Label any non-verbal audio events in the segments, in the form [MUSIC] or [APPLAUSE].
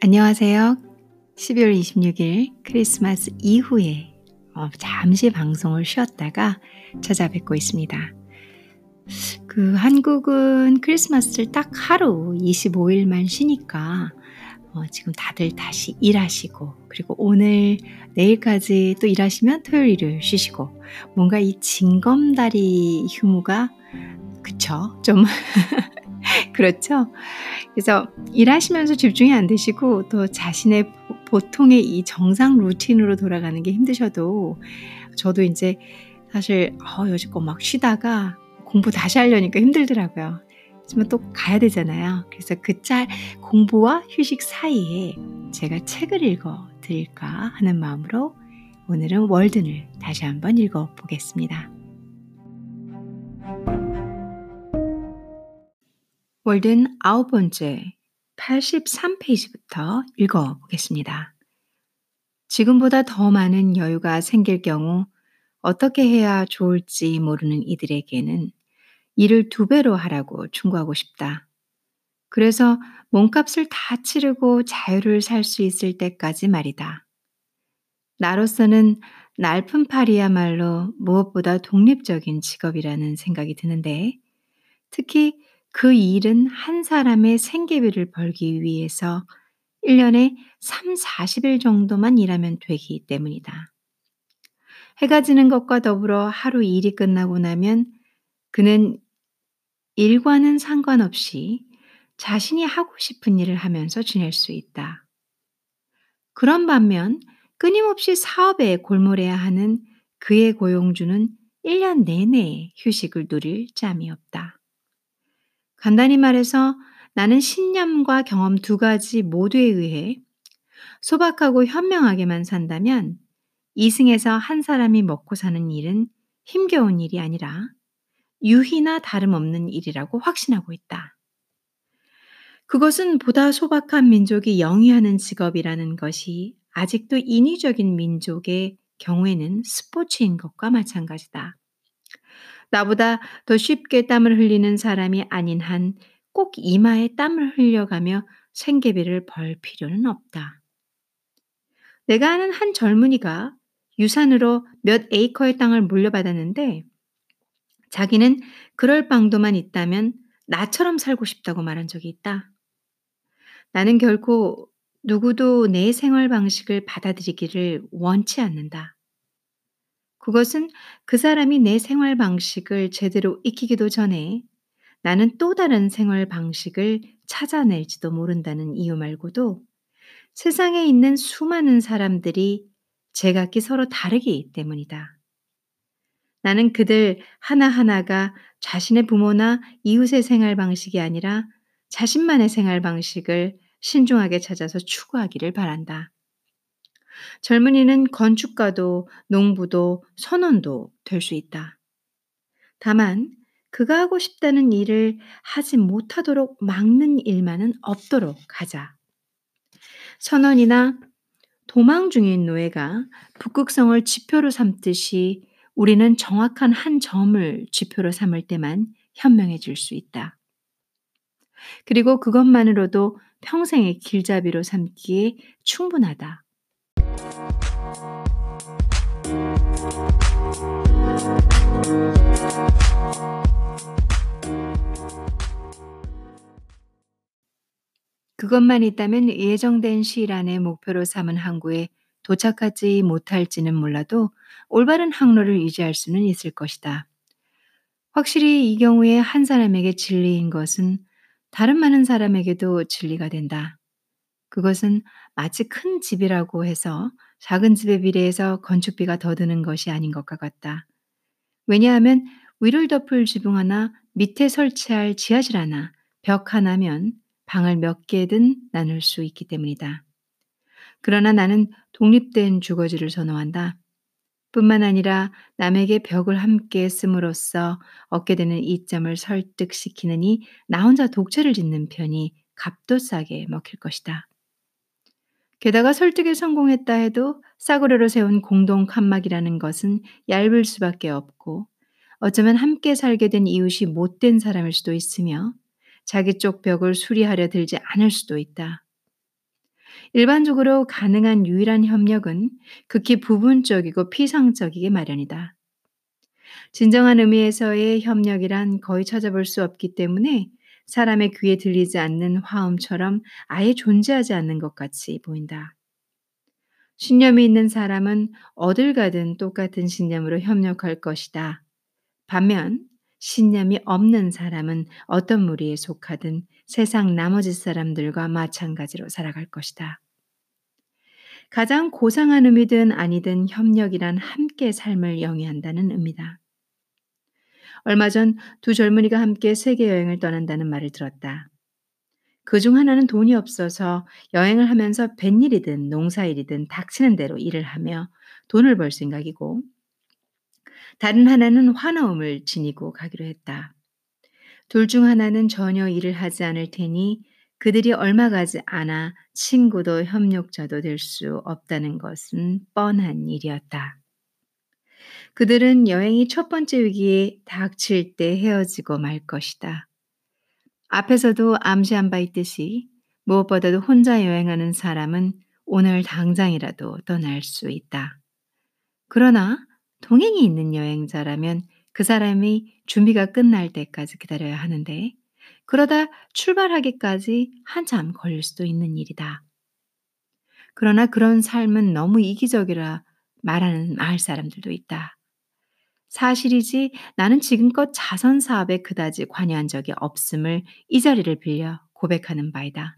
안녕하세요. 12월 26일 크리스마스 이후에 어, 잠시 방송을 쉬었다가 찾아뵙고 있습니다. 그 한국은 크리스마스를 딱 하루 25일만 쉬니까 어, 지금 다들 다시 일하시고 그리고 오늘 내일까지 또 일하시면 토요일 일요일 쉬시고 뭔가 이 징검다리 휴무가 그쵸 좀 [LAUGHS] 그렇죠 그래서 일하시면서 집중이 안 되시고 또 자신의 보통의 이 정상 루틴으로 돌아가는 게 힘드셔도 저도 이제 사실 어, 여지껏 막 쉬다가 공부 다시 하려니까 힘들더라고요. 하지만 또 가야 되잖아요. 그래서 그 짤 공부와 휴식 사이에 제가 책을 읽어 드릴까 하는 마음으로 오늘은 월든을 다시 한번 읽어 보겠습니다. 월든 아홉 번째 83페이지부터 읽어 보겠습니다. 지금보다 더 많은 여유가 생길 경우 어떻게 해야 좋을지 모르는 이들에게는 일을 두 배로 하라고 충고하고 싶다. 그래서 몸값을 다 치르고 자유를 살 수 있을 때까지 말이다. 나로서는 날품팔이야말로 무엇보다 독립적인 직업이라는 생각이 드는데 특히 그 일은 한 사람의 생계비를 벌기 위해서 1년에 3, 40일 정도만 일하면 되기 때문이다. 해가 지는 것과 더불어 하루 일이 끝나고 나면 그는 일과는 상관없이 자신이 하고 싶은 일을 하면서 지낼 수 있다. 그런 반면 끊임없이 사업에 골몰해야 하는 그의 고용주는 1년 내내 휴식을 누릴 짬이 없다. 간단히 말해서 나는 신념과 경험 두 가지 모두에 의해 소박하고 현명하게만 산다면 이승에서 한 사람이 먹고 사는 일은 힘겨운 일이 아니라 유희나 다름없는 일이라고 확신하고 있다. 그것은 보다 소박한 민족이 영위하는 직업이라는 것이 아직도 인위적인 민족의 경우에는 스포츠인 것과 마찬가지다. 나보다 더 쉽게 땀을 흘리는 사람이 아닌 한 꼭 이마에 땀을 흘려가며 생계비를 벌 필요는 없다. 내가 아는 한 젊은이가 유산으로 몇 에이커의 땅을 물려받았는데 자기는 그럴 방도만 있다면 나처럼 살고 싶다고 말한 적이 있다. 나는 결코 누구도 내 생활 방식을 받아들이기를 원치 않는다. 그것은 그 사람이 내 생활 방식을 제대로 익히기도 전에 나는 또 다른 생활 방식을 찾아낼지도 모른다는 이유 말고도 세상에 있는 수많은 사람들이 제각기 서로 다르기 때문이다. 나는 그들 하나하나가 자신의 부모나 이웃의 생활 방식이 아니라 자신만의 생활 방식을 신중하게 찾아서 추구하기를 바란다. 젊은이는 건축가도 농부도 선원도 될 수 있다. 다만 그가 하고 싶다는 일을 하지 못하도록 막는 일만은 없도록 하자. 선원이나 도망 중인 노예가 북극성을 지표로 삼듯이 우리는 정확한 한 점을 지표로 삼을 때만 현명해질 수 있다. 그리고 그것만으로도 평생의 길잡이로 삼기에 충분하다. 그것만 있다면 예정된 시일 안에 목표로 삼은 항구에 도착하지 못할지는 몰라도 올바른 항로를 유지할 수는 있을 것이다. 확실히 이 경우에 한 사람에게 진리인 것은 다른 많은 사람에게도 진리가 된다. 그것은 마치 큰 집이라고 해서 작은 집에 비례해서 건축비가 더 드는 것이 아닌 것과 같다. 왜냐하면 위를 덮을 지붕 하나, 밑에 설치할 지하실 하나, 벽 하나면 방을 몇 개든 나눌 수 있기 때문이다. 그러나 나는 독립된 주거지를 선호한다. 뿐만 아니라 남에게 벽을 함께 씀으로써 얻게 되는 이점을 설득시키느니 나 혼자 독채를 짓는 편이 값도 싸게 먹힐 것이다. 게다가 설득에 성공했다 해도 싸구려로 세운 공동 칸막이라는 것은 얇을 수밖에 없고 어쩌면 함께 살게 된 이웃이 못된 사람일 수도 있으며 자기 쪽 벽을 수리하려 들지 않을 수도 있다. 일반적으로 가능한 유일한 협력은 극히 부분적이고 피상적이게 마련이다. 진정한 의미에서의 협력이란 거의 찾아볼 수 없기 때문에 사람의 귀에 들리지 않는 화음처럼 아예 존재하지 않는 것 같이 보인다. 신념이 있는 사람은 어딜 가든 똑같은 신념으로 협력할 것이다. 반면 신념이 없는 사람은 어떤 무리에 속하든 세상 나머지 사람들과 마찬가지로 살아갈 것이다. 가장 고상한 의미든 아니든 협력이란 함께 삶을 영위한다는 의미다. 얼마 전 두 젊은이가 함께 세계 여행을 떠난다는 말을 들었다. 그 중 하나는 돈이 없어서 여행을 하면서 뱃일이든 농사일이든 닥치는 대로 일을 하며 돈을 벌 생각이고 다른 하나는 환호음을 지니고 가기로 했다. 둘 중 하나는 전혀 일을 하지 않을 테니 그들이 얼마 가지 않아 친구도 협력자도 될 수 없다는 것은 뻔한 일이었다. 그들은 여행이 첫 번째 위기에 닥칠 때 헤어지고 말 것이다. 앞에서도 암시한 바 있듯이 무엇보다도 혼자 여행하는 사람은 오늘 당장이라도 떠날 수 있다. 그러나 동행이 있는 여행자라면 그 사람이 준비가 끝날 때까지 기다려야 하는데 그러다 출발하기까지 한참 걸릴 수도 있는 일이다. 그러나 그런 삶은 너무 이기적이라 말하는 마을 사람들도 있다. 사실이지 나는 지금껏 자선 사업에 그다지 관여한 적이 없음을 이 자리를 빌려 고백하는 바이다.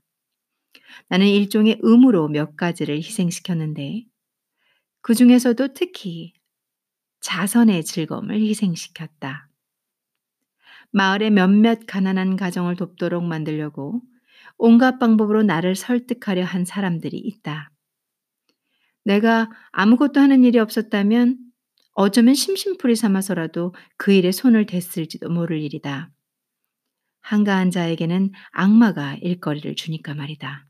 나는 일종의 의무로 몇 가지를 희생시켰는데 그 중에서도 특히 자선의 즐거움을 희생시켰다. 마을의 몇몇 가난한 가정을 돕도록 만들려고 온갖 방법으로 나를 설득하려 한 사람들이 있다. 내가 아무것도 하는 일이 없었다면 어쩌면 심심풀이 삼아서라도 그 일에 손을 댔을지도 모를 일이다. 한가한 자에게는 악마가 일거리를 주니까 말이다.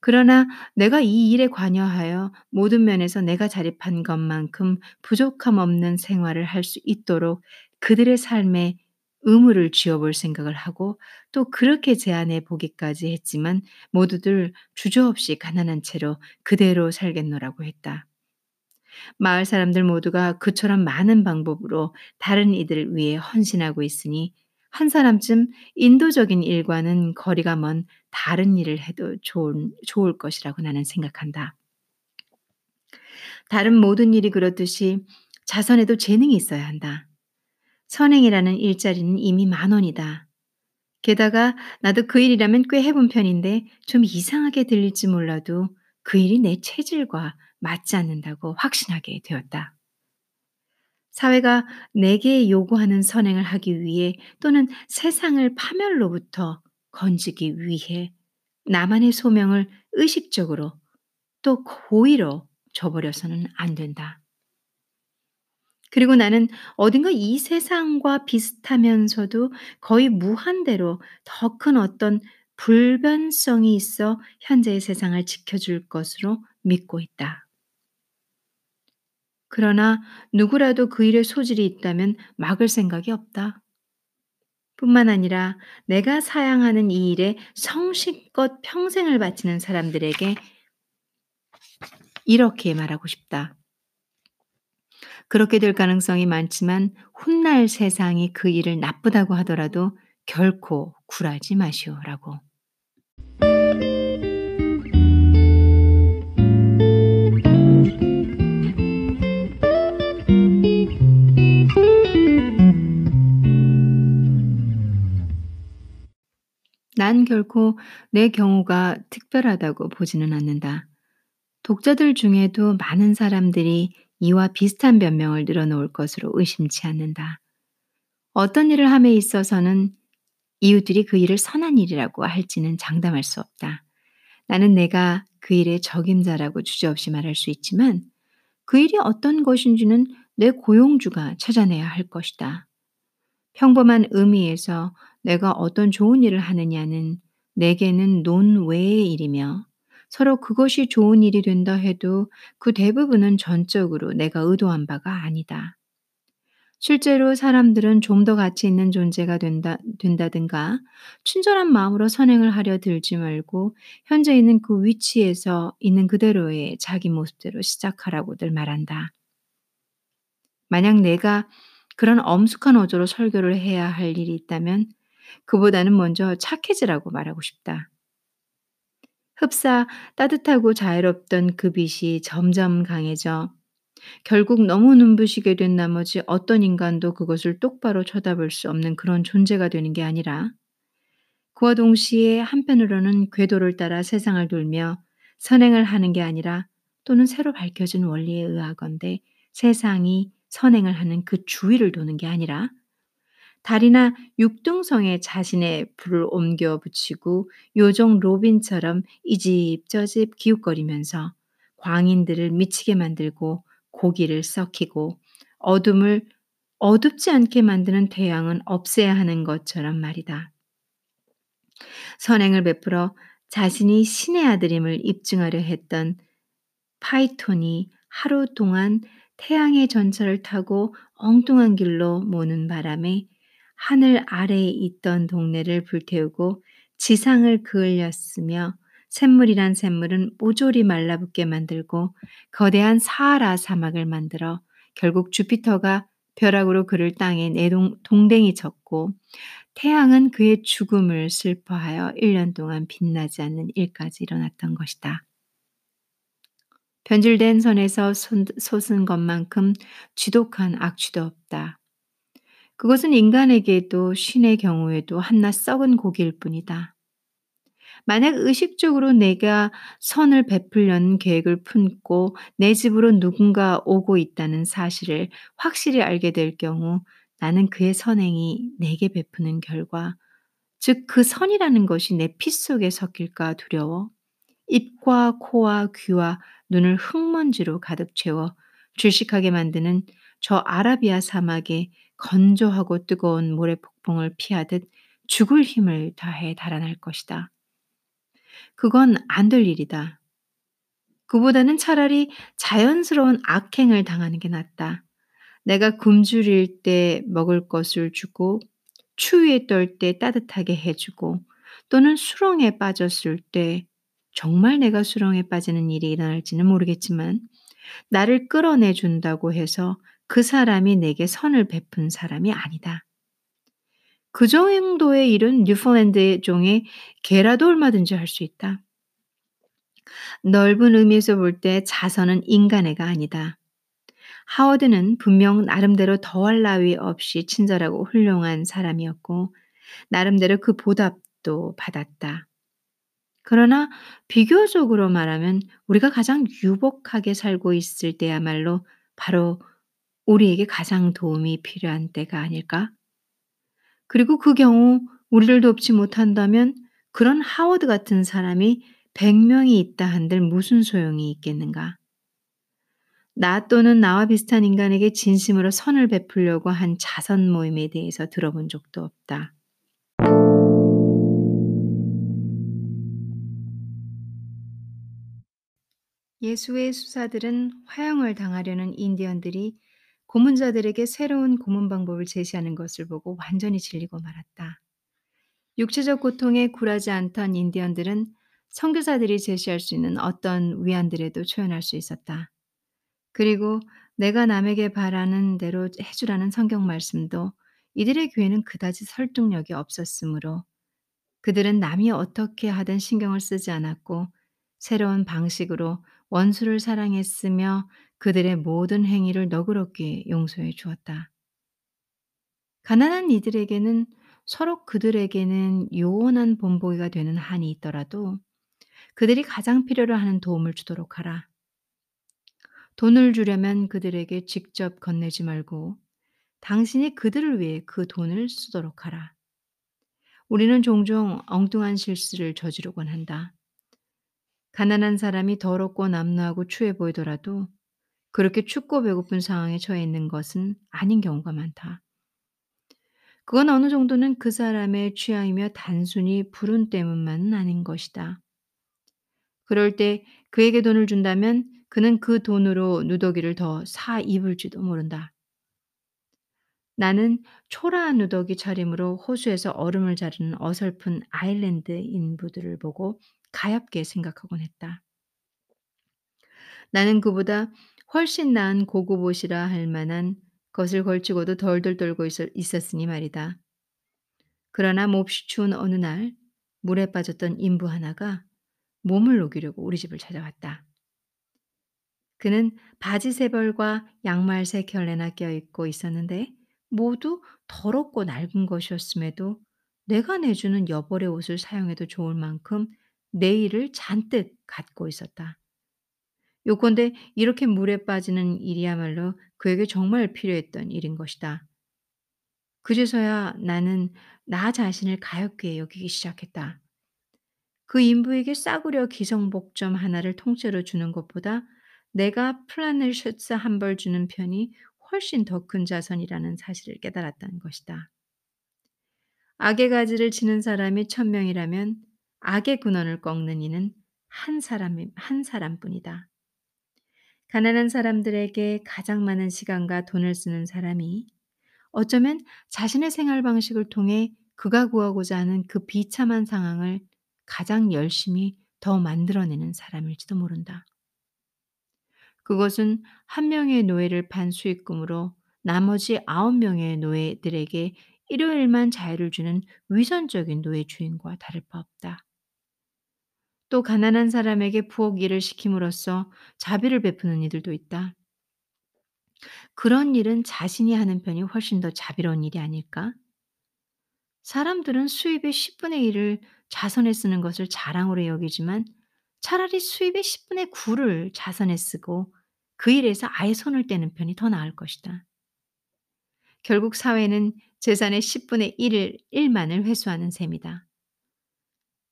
그러나 내가 이 일에 관여하여 모든 면에서 내가 자립한 것만큼 부족함 없는 생활을 할 수 있도록 그들의 삶에 의무를 쥐어볼 생각을 하고 또 그렇게 제안해 보기까지 했지만 모두들 주저없이 가난한 채로 그대로 살겠노라고 했다. 마을 사람들 모두가 그처럼 많은 방법으로 다른 이들을 위해 헌신하고 있으니 한 사람쯤 인도적인 일과는 거리가 먼 다른 일을 해도 좋은, 좋을 것이라고 나는 생각한다. 다른 모든 일이 그렇듯이 자선에도 재능이 있어야 한다. 선행이라는 일자리는 이미 만 원이다. 게다가 나도 그 일이라면 꽤 해본 편인데 좀 이상하게 들릴지 몰라도 그 일이 내 체질과 맞지 않는다고 확신하게 되었다. 사회가 내게 요구하는 선행을 하기 위해 또는 세상을 파멸로부터 건지기 위해 나만의 소명을 의식적으로 또 고의로 저버려서는 안 된다. 그리고 나는 어딘가 이 세상과 비슷하면서도 거의 무한대로 더 큰 어떤 불변성이 있어 현재의 세상을 지켜줄 것으로 믿고 있다. 그러나 누구라도 그 일에 소질이 있다면 막을 생각이 없다. 뿐만 아니라 내가 사양하는 이 일에 성실껏 평생을 바치는 사람들에게 이렇게 말하고 싶다. 그렇게 될 가능성이 많지만 훗날 세상이 그 일을 나쁘다고 하더라도 결코 굴하지 마시오라고. 난 결코 내 경우가 특별하다고 보지는 않는다. 독자들 중에도 많은 사람들이 이와 비슷한 변명을 늘어놓을 것으로 의심치 않는다. 어떤 일을 함에 있어서는 이웃들이 그 일을 선한 일이라고 할지는 장담할 수 없다. 나는 내가 그 일의 적임자라고 주저없이 말할 수 있지만 그 일이 어떤 것인지는 내 고용주가 찾아내야 할 것이다. 평범한 의미에서 내가 어떤 좋은 일을 하느냐는 내게는 논외의 일이며 서로 그것이 좋은 일이 된다 해도 그 대부분은 전적으로 내가 의도한 바가 아니다. 실제로 사람들은 좀 더 가치 있는 존재가 된다, 된다든가 친절한 마음으로 선행을 하려 들지 말고 현재 있는 그 위치에서 있는 그대로의 자기 모습대로 시작하라고들 말한다. 만약 내가 그런 엄숙한 어조로 설교를 해야 할 일이 있다면 그보다는 먼저 착해지라고 말하고 싶다. 흡사 따뜻하고 자유롭던 그 빛이 점점 강해져 결국 너무 눈부시게 된 나머지 어떤 인간도 그것을 똑바로 쳐다볼 수 없는 그런 존재가 되는 게 아니라 그와 동시에 한편으로는 궤도를 따라 세상을 돌며 선행을 하는 게 아니라 또는 새로 밝혀진 원리에 의하건대 세상이 선행을 하는 그 주위를 도는 게 아니라 달이나 육등성에 자신의 불을 옮겨 붙이고 요정 로빈처럼 이집저집 기웃거리면서 광인들을 미치게 만들고 고기를 썩히고 어둠을 어둡지 않게 만드는 태양은 없애야 하는 것처럼 말이다. 선행을 베풀어 자신이 신의 아들임을 입증하려 했던 파이톤이 하루 동안 태양의 전철을 타고 엉뚱한 길로 모는 바람에 하늘 아래에 있던 동네를 불태우고 지상을 그을렸으며 샘물이란 샘물은 모조리 말라붙게 만들고 거대한 사하라 사막을 만들어 결국 주피터가 벼락으로 그를 땅에 내동 동댕이 쳤고 태양은 그의 죽음을 슬퍼하여 1년 동안 빛나지 않는 일까지 일어났던 것이다. 변질된 선에서 솟은 것만큼 지독한 악취도 없다. 그것은 인간에게도 신의 경우에도 한낱 썩은 고기일 뿐이다. 만약 의식적으로 내가 선을 베풀려는 계획을 품고 내 집으로 누군가 오고 있다는 사실을 확실히 알게 될 경우 나는 그의 선행이 내게 베푸는 결과, 즉 그 선이라는 것이 내 피 속에 섞일까 두려워 입과 코와 귀와 눈을 흙먼지로 가득 채워 질식하게 만드는 저 아라비아 사막에 건조하고 뜨거운 모래 폭풍을 피하듯 죽을 힘을 다해 달아날 것이다. 그건 안 될 일이다. 그보다는 차라리 자연스러운 악행을 당하는 게 낫다. 내가 굶주릴 때 먹을 것을 주고 추위에 떨 때 따뜻하게 해주고 또는 수렁에 빠졌을 때 정말 내가 수렁에 빠지는 일이 일어날지는 모르겠지만 나를 끌어내 준다고 해서 그 사람이 내게 선을 베푼 사람이 아니다. 그 정도의 일은 뉴펀랜드 종의 개라도 얼마든지 할 수 있다. 넓은 의미에서 볼 때 자선은 인간애가 아니다. 하워드는 분명 나름대로 더할 나위 없이 친절하고 훌륭한 사람이었고 나름대로 그 보답도 받았다. 그러나 비교적으로 말하면 우리가 가장 유복하게 살고 있을 때야말로 바로 우리에게 가장 도움이 필요한 때가 아닐까? 그리고 그 경우 우리를 돕지 못한다면 그런 하워드 같은 사람이 100명이 있다 한들 무슨 소용이 있겠는가? 나 또는 나와 비슷한 인간에게 진심으로 선을 베풀려고 한 자선 모임에 대해서 들어본 적도 없다. 예수의 수사들은 화형을 당하려는 인디언들이 고문자들에게 새로운 고문 방법을 제시하는 것을 보고 완전히 질리고 말았다. 육체적 고통에 굴하지 않던 인디언들은 선교사들이 제시할 수 있는 어떤 위안들에도 초연할 수 있었다. 그리고 내가 남에게 바라는 대로 해주라는 성경 말씀도 이들의 교회는 그다지 설득력이 없었으므로 그들은 남이 어떻게 하든 신경을 쓰지 않았고 새로운 방식으로 원수를 사랑했으며 그들의 모든 행위를 너그럽게 용서해 주었다. 가난한 이들에게는 서로 그들에게는 요원한 본보기가 되는 한이 있더라도 그들이 가장 필요로 하는 도움을 주도록 하라. 돈을 주려면 그들에게 직접 건네지 말고 당신이 그들을 위해 그 돈을 쓰도록 하라. 우리는 종종 엉뚱한 실수를 저지르곤 한다. 가난한 사람이 더럽고 남루하고 추해 보이더라도 그렇게 춥고 배고픈 상황에 처해 있는 것은 아닌 경우가 많다. 그건 어느 정도는 그 사람의 취향이며 단순히 불운 때문만은 아닌 것이다. 그럴 때 그에게 돈을 준다면 그는 그 돈으로 누더기를 더 사 입을지도 모른다. 나는 초라한 누더기 차림으로 호수에서 얼음을 자르는 어설픈 아일랜드 인부들을 보고 가엾게 생각하곤 했다. 나는 그보다 훨씬 나은 고급 옷이라 할 만한 것을 걸치고도 덜덜 떨고 있었으니 말이다. 그러나 몹시 추운 어느 날 물에 빠졌던 인부 하나가 몸을 녹이려고 우리 집을 찾아왔다. 그는 바지 세 벌과 양말 세 켤레나 껴입고 있었는데 모두 더럽고 낡은 것이었음에도 내가 내주는 여벌의 옷을 사용해도 좋을 만큼 내일을 잔뜩 갖고 있었다. 요컨대 이렇게 물에 빠지는 일이야말로 그에게 정말 필요했던 일인 것이다. 그제서야 나는 나 자신을 가엾게 여기기 시작했다. 그 인부에게 싸구려 기성복점 하나를 통째로 주는 것보다 내가 플라넬 셔츠 한 벌 주는 편이 훨씬 더 큰 자선이라는 사실을 깨달았다는 것이다. 악의 가지를 치는 사람이 천명이라면 악의 근원을 꺾는 이는 한 사람이 한 사람뿐이다. 가난한 사람들에게 가장 많은 시간과 돈을 쓰는 사람이 어쩌면 자신의 생활 방식을 통해 그가 구하고자 하는 그 비참한 상황을 가장 열심히 더 만들어내는 사람일지도 모른다. 그것은 한 명의 노예를 판 수익금으로 나머지 아홉 명의 노예들에게 일요일만 자유를 주는 위선적인 노예 주인과 다를 바 없다. 또 가난한 사람에게 부엌 일을 시킴으로써 자비를 베푸는 이들도 있다. 그런 일은 자신이 하는 편이 훨씬 더 자비로운 일이 아닐까? 사람들은 수입의 10분의 1을 자선에 쓰는 것을 자랑으로 여기지만 차라리 수입의 10분의 9를 자선에 쓰고 그 일에서 아예 손을 떼는 편이 더 나을 것이다. 결국 사회는 재산의 10분의 1을 1만을 회수하는 셈이다.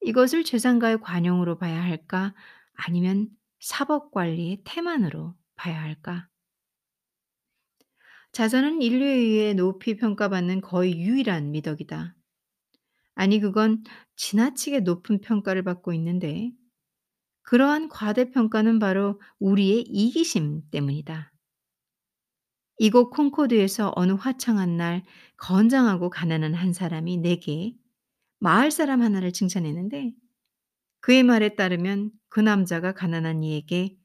이것을 재산가의 관용으로 봐야 할까? 아니면 사법 관리의 태만으로 봐야 할까? 자선은 인류에 의해 높이 평가받는 거의 유일한 미덕이다. 아니, 그건 지나치게 높은 평가를 받고 있는데, 그러한 과대평가는 바로 우리의 이기심 때문이다. 이곳 콩코드에서 어느 화창한 날 건장하고 가난한 한 사람이 내게 마을 사람 하나를 칭찬했는데 그의 말에 따르면 그 남자가 가난한 이에게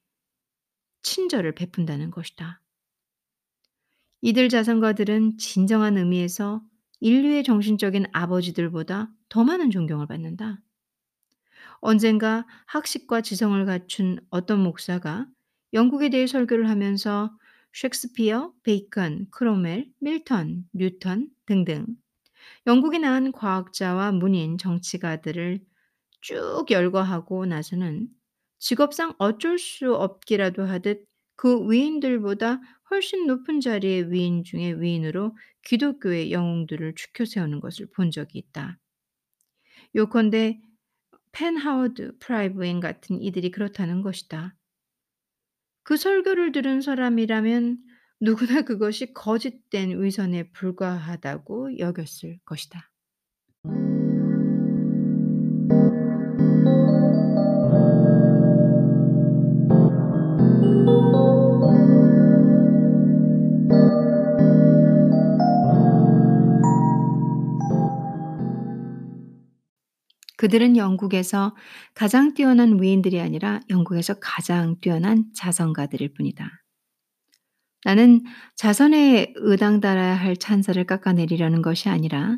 친절을 베푼다는 것이다. 이들 자선가들은 진정한 의미에서 인류의 정신적인 아버지들보다 더 많은 존경을 받는다. 언젠가 학식과 지성을 갖춘 어떤 목사가 영국에 대해 설교를 하면서 셰익스피어, 베이컨, 크로멜, 밀턴, 뉴턴 등등 영국에 나온 과학자와 문인, 정치가들을 쭉 열거하고 나서는 직업상 어쩔 수 없기라도 하듯 그 위인들보다 훨씬 높은 자리의 위인 중의 위인으로 기독교의 영웅들을 추켜 세우는 것을 본 적이 있다. 요컨대 펜 하워드, 프라이브엔 같은 이들이 그렇다는 것이다. 그 설교를 들은 사람이라면 누구나 그것이 거짓된 위선에 불과하다고 여겼을 것이다. 그들은 영국에서 가장 뛰어난 위인들이 아니라 영국에서 가장 뛰어난 자선가들일 뿐이다. 나는 자선에 의당달아야 할 찬사를 깎아내리려는 것이 아니라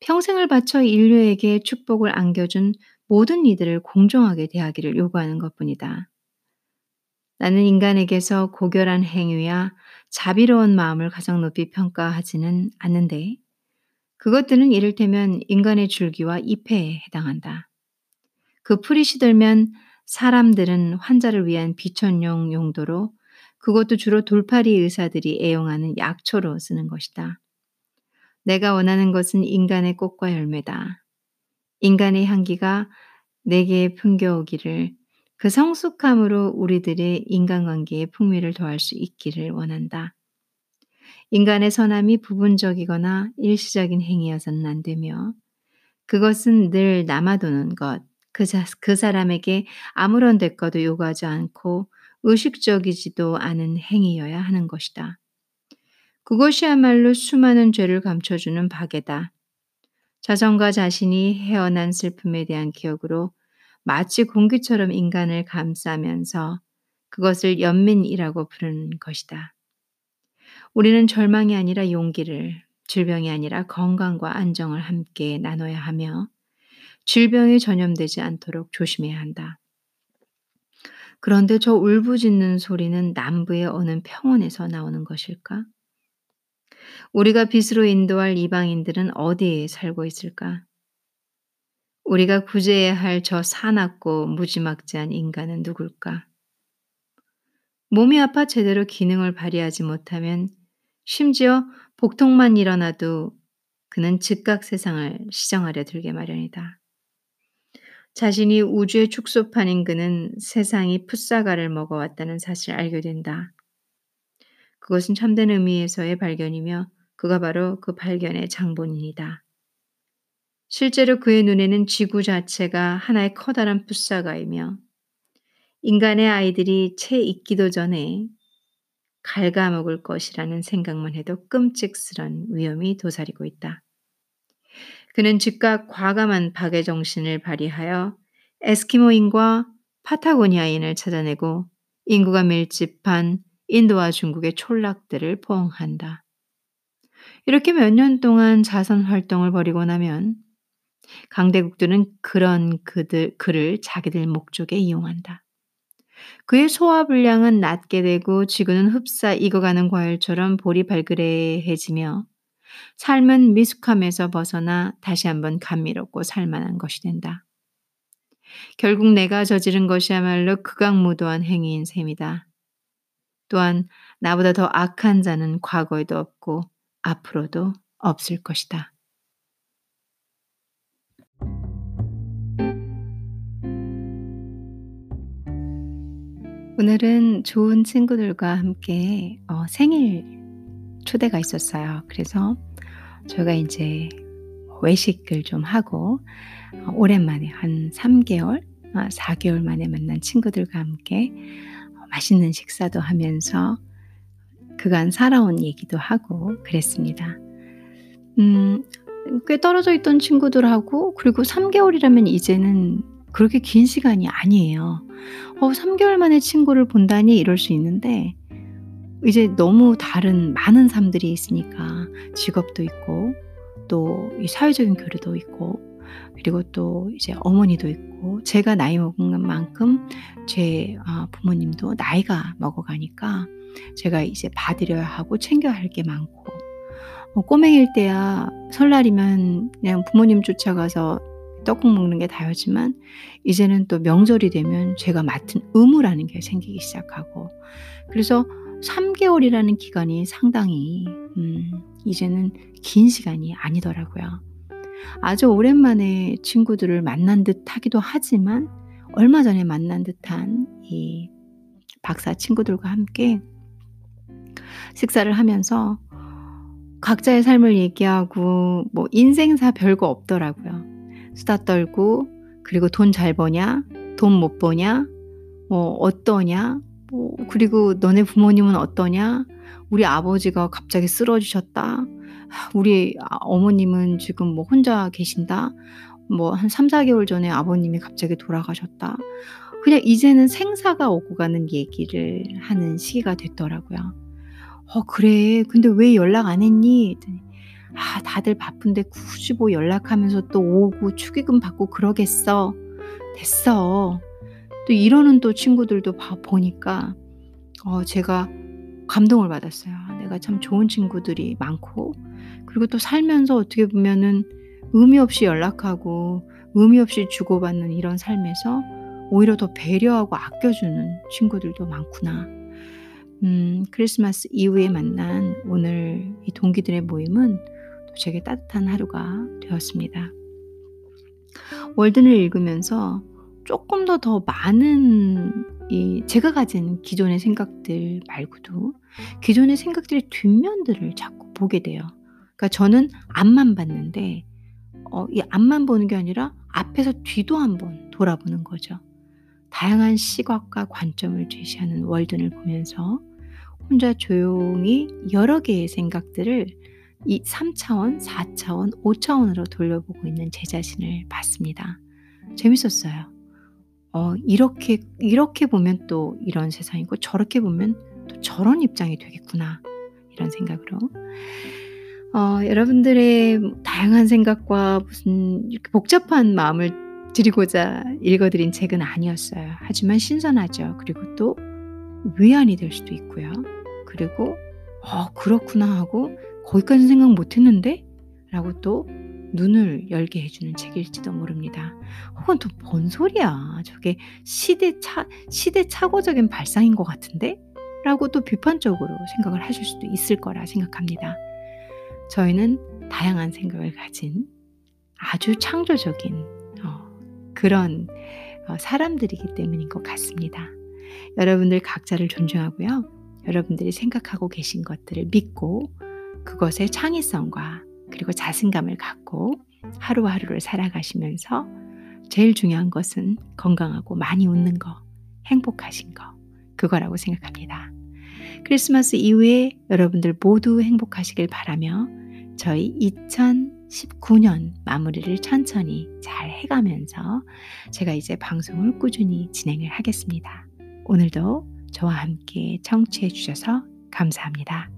평생을 바쳐 인류에게 축복을 안겨준 모든 이들을 공정하게 대하기를 요구하는 것 뿐이다. 나는 인간에게서 고결한 행위와 자비로운 마음을 가장 높이 평가하지는 않는데 그것들은 이를테면 인간의 줄기와 잎에 해당한다. 그 풀이 시들면 사람들은 환자를 위한 비천용 용도로 그것도 주로 돌팔이 의사들이 애용하는 약초로 쓰는 것이다. 내가 원하는 것은 인간의 꽃과 열매다. 인간의 향기가 내게 풍겨오기를 그 성숙함으로 우리들의 인간관계의 풍미를 더할 수 있기를 원한다. 인간의 선함이 부분적이거나 일시적인 행위여서는 안 되며 그것은 늘 남아도는 것, 그, 자, 그 사람에게 아무런 대가도 요구하지 않고 의식적이지도 않은 행위여야 하는 것이다. 그것이야말로 수많은 죄를 감춰주는 박에다. 자성과 자신이 헤어난 슬픔에 대한 기억으로 마치 공기처럼 인간을 감싸면서 그것을 연민이라고 부르는 것이다. 우리는 절망이 아니라 용기를, 질병이 아니라 건강과 안정을 함께 나눠야 하며 질병에 전염되지 않도록 조심해야 한다. 그런데 저 울부짖는 소리는 남부의 어느 평원에서 나오는 것일까? 우리가 빛으로 인도할 이방인들은 어디에 살고 있을까? 우리가 구제해야 할 저 사납고 무지막지한 인간은 누굴까? 몸이 아파 제대로 기능을 발휘하지 못하면 심지어 복통만 일어나도 그는 즉각 세상을 시정하려 들게 마련이다. 자신이 우주의 축소판인 그는 세상이 풋사과를 먹어왔다는 사실을 알게 된다. 그것은 참된 의미에서의 발견이며 그가 바로 그 발견의 장본인이다. 실제로 그의 눈에는 지구 자체가 하나의 커다란 풋사과이며 인간의 아이들이 채 있기도 전에 갉아먹을 것이라는 생각만 해도 끔찍스런 위험이 도사리고 있다. 그는 즉각 과감한 박의 정신을 발휘하여 에스키모인과 파타고니아인을 찾아내고 인구가 밀집한 인도와 중국의 촌락들을 포옹한다. 이렇게 몇 년 동안 자선 활동을 벌이고 나면 강대국들은 그런 그들, 그를 자기들 목적에 이용한다. 그의 소화 분량은 낮게 되고 지구는 흡사 익어가는 과일처럼 볼이 발그레해지며 삶은 미숙함에서 벗어나 다시 한번 감미롭고 살만한 것이 된다. 결국 내가 저지른 것이야말로 극악무도한 행위인 셈이다. 또한 나보다 더 악한 자는 과거에도 없고 앞으로도 없을 것이다. 오늘은 좋은 친구들과 함께 어, 생일 초대가 있었어요. 그래서 저희가 이제 외식을 좀 하고 어, 오랜만에 한 3개월, 어, 4개월 만에 만난 친구들과 함께 어, 맛있는 식사도 하면서 그간 살아온 얘기도 하고 그랬습니다. 음, 꽤 떨어져 있던 친구들하고 그리고 3개월이라면 이제는 그렇게 긴 시간이 아니에요. 어, 3개월 만에 친구를 본다니 이럴 수 있는데 이제 너무 다른 많은 삶들이 있으니까 직업도 있고 또 사회적인 교류도 있고 그리고 또 이제 어머니도 있고 제가 나이 먹은 만큼 제 아, 부모님도 나이가 먹어가니까 제가 이제 받으려야 하고 챙겨야 할 게 많고. 뭐 꼬맹일 때야 설날이면 그냥 부모님 쫓아가서 떡국 먹는 게 다였지만 이제는 또 명절이 되면 제가 맡은 의무라는 게 생기기 시작하고. 그래서 3개월이라는 기간이 상당히 음, 이제는 긴 시간이 아니더라고요. 아주 오랜만에 친구들을 만난 듯 하기도 하지만 얼마 전에 만난 듯한 이 박사 친구들과 함께 식사를 하면서 각자의 삶을 얘기하고 뭐 인생사 별거 없더라고요. 수다 떨고 그리고 돈 잘 버냐? 돈 못 버냐? 뭐 어떠냐? 뭐 그리고 너네 부모님은 어떠냐? 우리 아버지가 갑자기 쓰러지셨다. 우리 아, 어머님은 지금 뭐 혼자 계신다. 뭐 한 3, 4개월 전에 아버님이 갑자기 돌아가셨다. 그냥 이제는 생사가 오고 가는 얘기를 하는 시기가 됐더라고요. 어, 그래. 근데 왜 연락 안 했니? 아, 다들 바쁜데 굳이 뭐 연락하면서 또 오고 축의금 받고 그러겠어. 됐어. 또 이러는 또 친구들도 봐, 보니까 어, 제가 감동을 받았어요. 내가 참 좋은 친구들이 많고 그리고 또 살면서 어떻게 보면은 의미 없이 연락하고 의미 없이 주고받는 이런 삶에서 오히려 더 배려하고 아껴주는 친구들도 많구나. 음, 크리스마스 이후에 만난 오늘 이 동기들의 모임은 제게 따뜻한 하루가 되었습니다. 월든을 읽으면서 조금 더 더 많은 이 제가 가진 기존의 생각들 말고도 기존의 생각들의 뒷면들을 자꾸 보게 돼요. 그러니까 저는 앞만 봤는데 어, 이 앞만 보는 게 아니라 앞에서 뒤도 한번 돌아보는 거죠. 다양한 시각과 관점을 제시하는 월든을 보면서 혼자 조용히 여러 개의 생각들을 이 3차원, 4차원, 5차원으로 돌려보고 있는 제 자신을 봤습니다. 재밌었어요. 어, 이렇게, 이렇게 보면 또 이런 세상이고 저렇게 보면 또 저런 입장이 되겠구나. 이런 생각으로. 어, 여러분들의 다양한 생각과 무슨 이렇게 복잡한 마음을 드리고자 읽어드린 책은 아니었어요. 하지만 신선하죠. 그리고 또 위안이 될 수도 있고요. 그리고 어, 그렇구나 하고 거기까지 생각 못 했는데? 라고 또 눈을 열게 해주는 책일지도 모릅니다. 혹은 또 뭔 소리야. 저게 시대차, 시대착오적인 발상인 것 같은데? 라고 또 비판적으로 생각을 하실 수도 있을 거라 생각합니다. 저희는 다양한 생각을 가진 아주 창조적인 어, 그런 어, 사람들이기 때문인 것 같습니다. 여러분들 각자를 존중하고요. 여러분들이 생각하고 계신 것들을 믿고 그것의 창의성과 그리고 자신감을 갖고 하루하루를 살아가시면서 제일 중요한 것은 건강하고 많이 웃는 거, 행복하신 거, 그거라고 생각합니다. 크리스마스 이후에 여러분들 모두 행복하시길 바라며 저희 2019년 마무리를 천천히 잘 해가면서 제가 이제 방송을 꾸준히 진행을 하겠습니다. 오늘도 저와 함께 청취해 주셔서 감사합니다.